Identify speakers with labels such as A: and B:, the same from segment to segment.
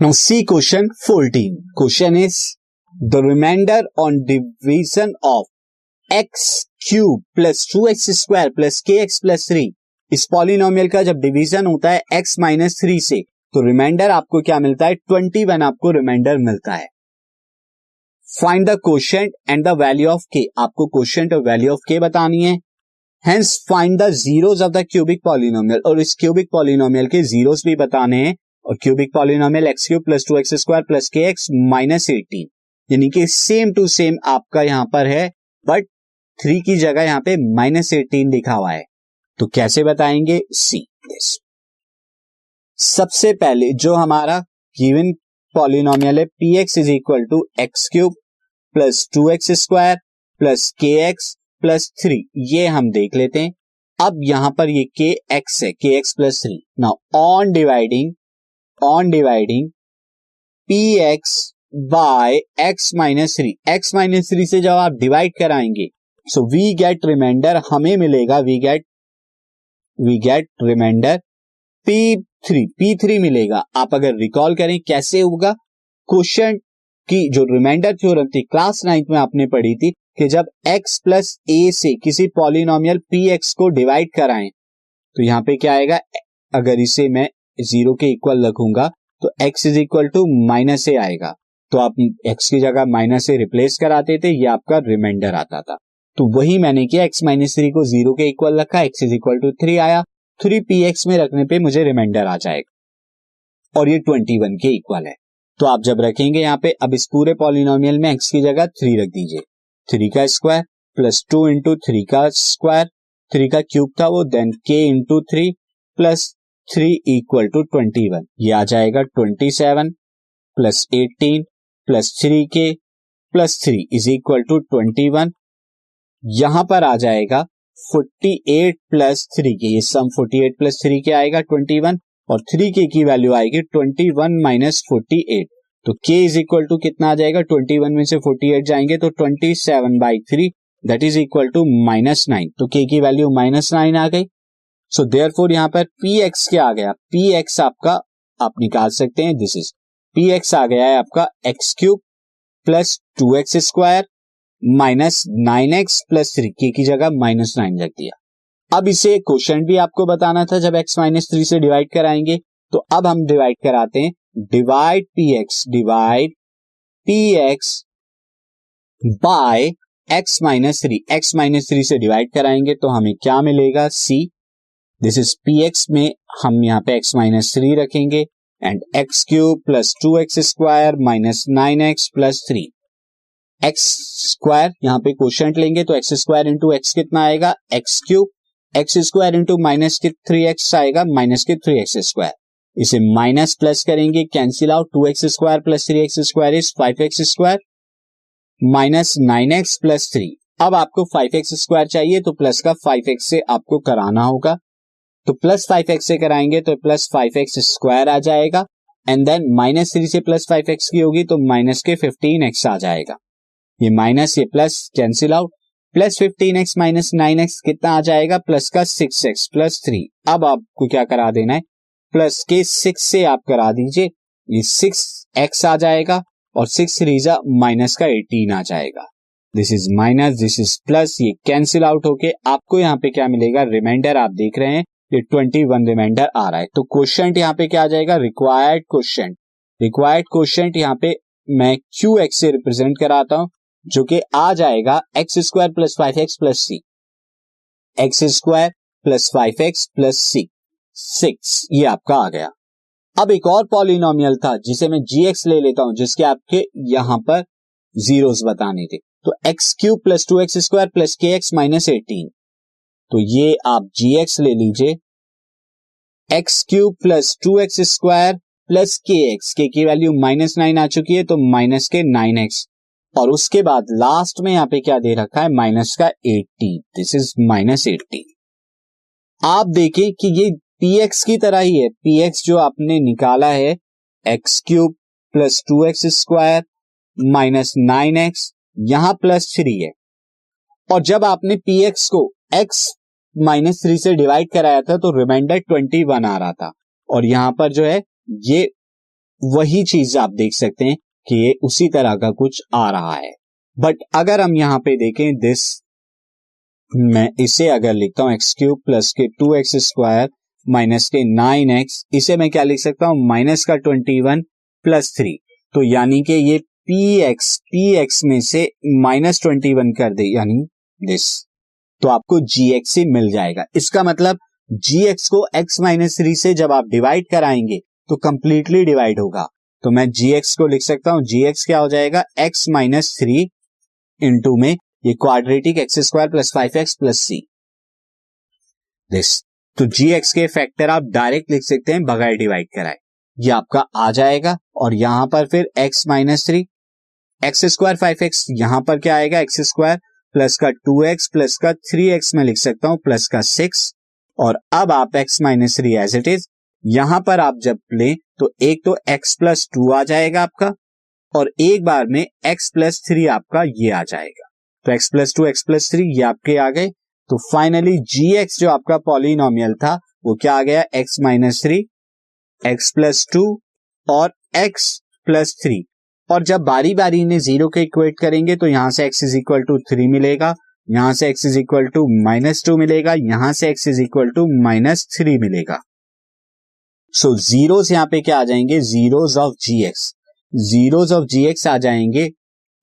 A: Now see question 14. Question is, the remainder on division of x cube plus 2x square plus kx plus 3 इस polynomial का जब division होता है x minus three से तो reminder आपको क्या मिलता है? 21 आपको रिमाइंडर मिलता है। Find the question and the value of k आपको क्वेश्चन और वैल्यू ऑफ़ के बतानी है। Hence find the zeros of the cubic polynomial और इस क्यूबिक पॉलिनोमियल के जीरोस भी बताने हैं। और cubic polynomial x cube plus two x square plus k x minus eighteen यानी कि सेम टू सेम आपका यहाँ पर है बट थ्री की जगह यहाँ पे माइनस एटीन लिखा हुआ है। तो कैसे बताएँगे? सी दिस सबसे पहले जो हमारा गिवन पॉलिनोमियल है p x is equal to x cube plus two x square plus k x plus three ये हम देख लेते हैं। अब यहाँ पर ये के एक्स है k x plus three now on dividing on dividing p x by x minus three x minus three से जब आप डिवाइड कराएँगे सो वी गेट रिमाइंडर हमें मिलेगा we get we get reminder p three p three मिलेगा। आप अगर recall करें कैसे होगा? क्वेश्चन की जो रिमाइंडर थ्योरम थी क्लास नाइन्थ में आपने पढ़ी थी कि जब x प्लस ए से किसी पॉलिनोमियल पी एक्स को डिवाइड कराएँ तो यहाँ पे क्या आएगा? अगर इसे मैं ज़ीरो के इक्वल रखूँगा तो x is equal to minus a आएगा। तो आप एक्स की जगह माइनस से रिप्लेस कराते थे, ये आपका रिमाइंडर आता था। तो वही मैंने किया, x माइनस थ्री को ज़ीरो के इक्वल रखा, x is equal to three आया थ्री पी एक्स में रखने पे मुझे रिमाइंडर आ जाएगा। और ये ट्वेंटी वन के इक्वल है। तो आप जब रखेंगे यहाँ पे, अब इस पूरे पॉलिनोमियल में एक्स की जगह थ्री रख दीजिए। थ्री का square plus two into three का स्क्वायर थ्री का क्यूब था वो then k into three plus three equal to twenty one ये आ जाएगा twenty seven plus eighteen plus three k plus three is equal to twenty one यहाँ पर आ जाएगा forty eight plus three k ये sum forty eight plus three k आएगा twenty one और three k की वैल्यू आएगी twenty one minus forty eight तो k is equal to कितना आ जाएगा? ट्वेंटी वन में से फोर्टी एट जाएँगे तो twenty seven by three that is equal to minus nine तो के की वैल्यू माइनस नाइन आ गई. सो देयर फोर यहाँ पर पी एक्स क्या आ गया? पी एक्स आपका, आप निकाल सकते हैं दिस इज़ पी एक्स आ गया है आपका x cube plus two x square minus nine x plus three k की जगह माइनस नाइन रख दिया। अब इसे क्वेश्चन भी आपको बताना था, जब एक्स माइनस थ्री से डिवाइड कराएँगे तो अब हम डिवाइड कराते हैं। Divide p x divide p x by x minus three x minus three से डिवाइड कराएँगे तो हमें क्या मिलेगा? See this is p x में हम यहाँ पे एक्स माइनस थ्री रखेंगे and x cube plus two x square minus nine x plus three x square यहाँ पे क्वेश्चन लेंगे तो एक्स स्क्वायर इंटू एक्स कितना आएगा? X cube x square into minus k three x आएगा minus k three x square इसे minus plus करेंगे cancel out two x square plus three x square is five x square minus nine x plus three अब आपको five x square चाहिए तो plus का five x से आपको कराना होगा। तो प्लस फाइव एक्स से कराएँगे तो प्लस फाइव एक्स स्क्वायर आ जाएगा एंड देन माइनस थ्री से प्लस फाइव एक्स की होगी तो माइनस के फिफ्टीन एक्स आ जाएगा। ये माइनस ये plus cancel out plus fifteen x minus nine x कितना आ जाएगा? प्लस का सिक्स एक्स प्लस थ्री अब आपको क्या करा देना है? प्लस के सिक्स से आप करा दीजिए, ये सिक्स एक्स आ जाएगा, और सिक्स रीजा माइनस का एटीन आ जाएगा। This is minus this is plus ये कैंसिल आउट होके आपको यहाँ पे क्या मिलेगा? रिमाइंडर आप देख रहे हैं। ये ट्वेंटी वन रिमाइंडर आ रहा है। तो क्वेश्चन यहाँ पे क्या आ जाएगा? रिक्वायर्ड क्वेश्चन रिक्वायर्ड क्वेश्चन यहाँ पे मैं क्यू एक्स से रिप्रेजेंट कराता हूँ, जो कि आ जाएगा x square plus five x plus c x square plus five x plus c six ये आपका आ गया। अब एक और पॉलिनोमियल था, जिसे मैं जी एक्स ले लेता हूँ, जिसके आपके यहाँ पर जीरोस बताने थे। तो x cube plus two x square plus k x minus eighteen तो ये आप जी एक्स ले लीजिए। X cube plus two x square plus k x k की वैल्यू माइनस नाइन आ चुकी है तो माइनस के नाइन एक्स और उसके बाद लास्ट में यहाँ पे क्या दे रखा है? माइनस का eighty this is minus eighty आप देखिए कि ये पी एक्स की तरह ही है। पी एक्स जो आपने निकाला है x cube plus two x square minus nine x यहाँ प्लस थ्री है। और जब आपने पी एक्स को एक्स माइनस थ्री से डिवाइड कराया था तो रिमाइंडर ट्वेंटी वन आ रहा था। और यहाँ पर जो है, ये वही चीज़ आप देख सकते हैं कि ये उसी तरह का कुछ आ रहा है। बट अगर हम यहाँ पे देखें दिस मैं इसे अगर लिखता हूँ x cube plus k two x square minus k nine x इसे मैं क्या लिख सकता हूँ? माइनस का ट्वेंटी वन प्लस थ्री तो यानी कि ये पी एक्स पी एक्स में से माइनस ट्वेंटी वन कर दे, यानी दिस तो आपको जी एक्स ही मिल जाएगा। इसका मतलब जी एक्स को एक्स माइनस थ्री से जब आप डिवाइड कराएँगे तो कंप्लीटली डिवाइड होगा। तो मैं जी एक्स को लिख सकता हूँ। जी एक्स क्या हो जाएगा? एक्स माइनस थ्री इंटू में ये quadratic x square plus five x plus c this तो जी एक्स के फैक्टर आप डायरेक्ट लिख सकते हैं, बगैर डिवाइड कराए। ये आपका आ जाएगा और यहाँ पर फिर x minus three x square five x यहाँ पर क्या आएगा? एक्स स्क्वायर प्लस का टू एक्स प्लस का थ्री एक्स में लिख सकता हूँ, प्लस का सिक्स। और अब आप x minus three as it is यहाँ पर आप जब लें तो एक तो एक्स प्लस टू आ जाएगा आपका, और एक बार में एक्स प्लस थ्री आपका ये आ जाएगा। तो x plus two x plus three ये आपके आ गए। तो फाइनली जी एक्स जो आपका पॉलिनोमियल था, वो क्या आ गया? X minus three x plus two और एक्स प्लस थ्री और जब बारी बारी इन्हें ज़ीरो के इक्वेट करेंगे तो यहाँ से x is equal to three मिलेगा, यहाँ से x is equal to minus two मिलेगा, यहाँ से x is equal to minus three मिलेगा। सो जीरोस यहाँ पे क्या आ जाएँगे? Zeros of g x zeros of g x आ जाएँगे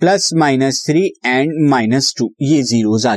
A: plus minus three and minus two ये जीरोस आ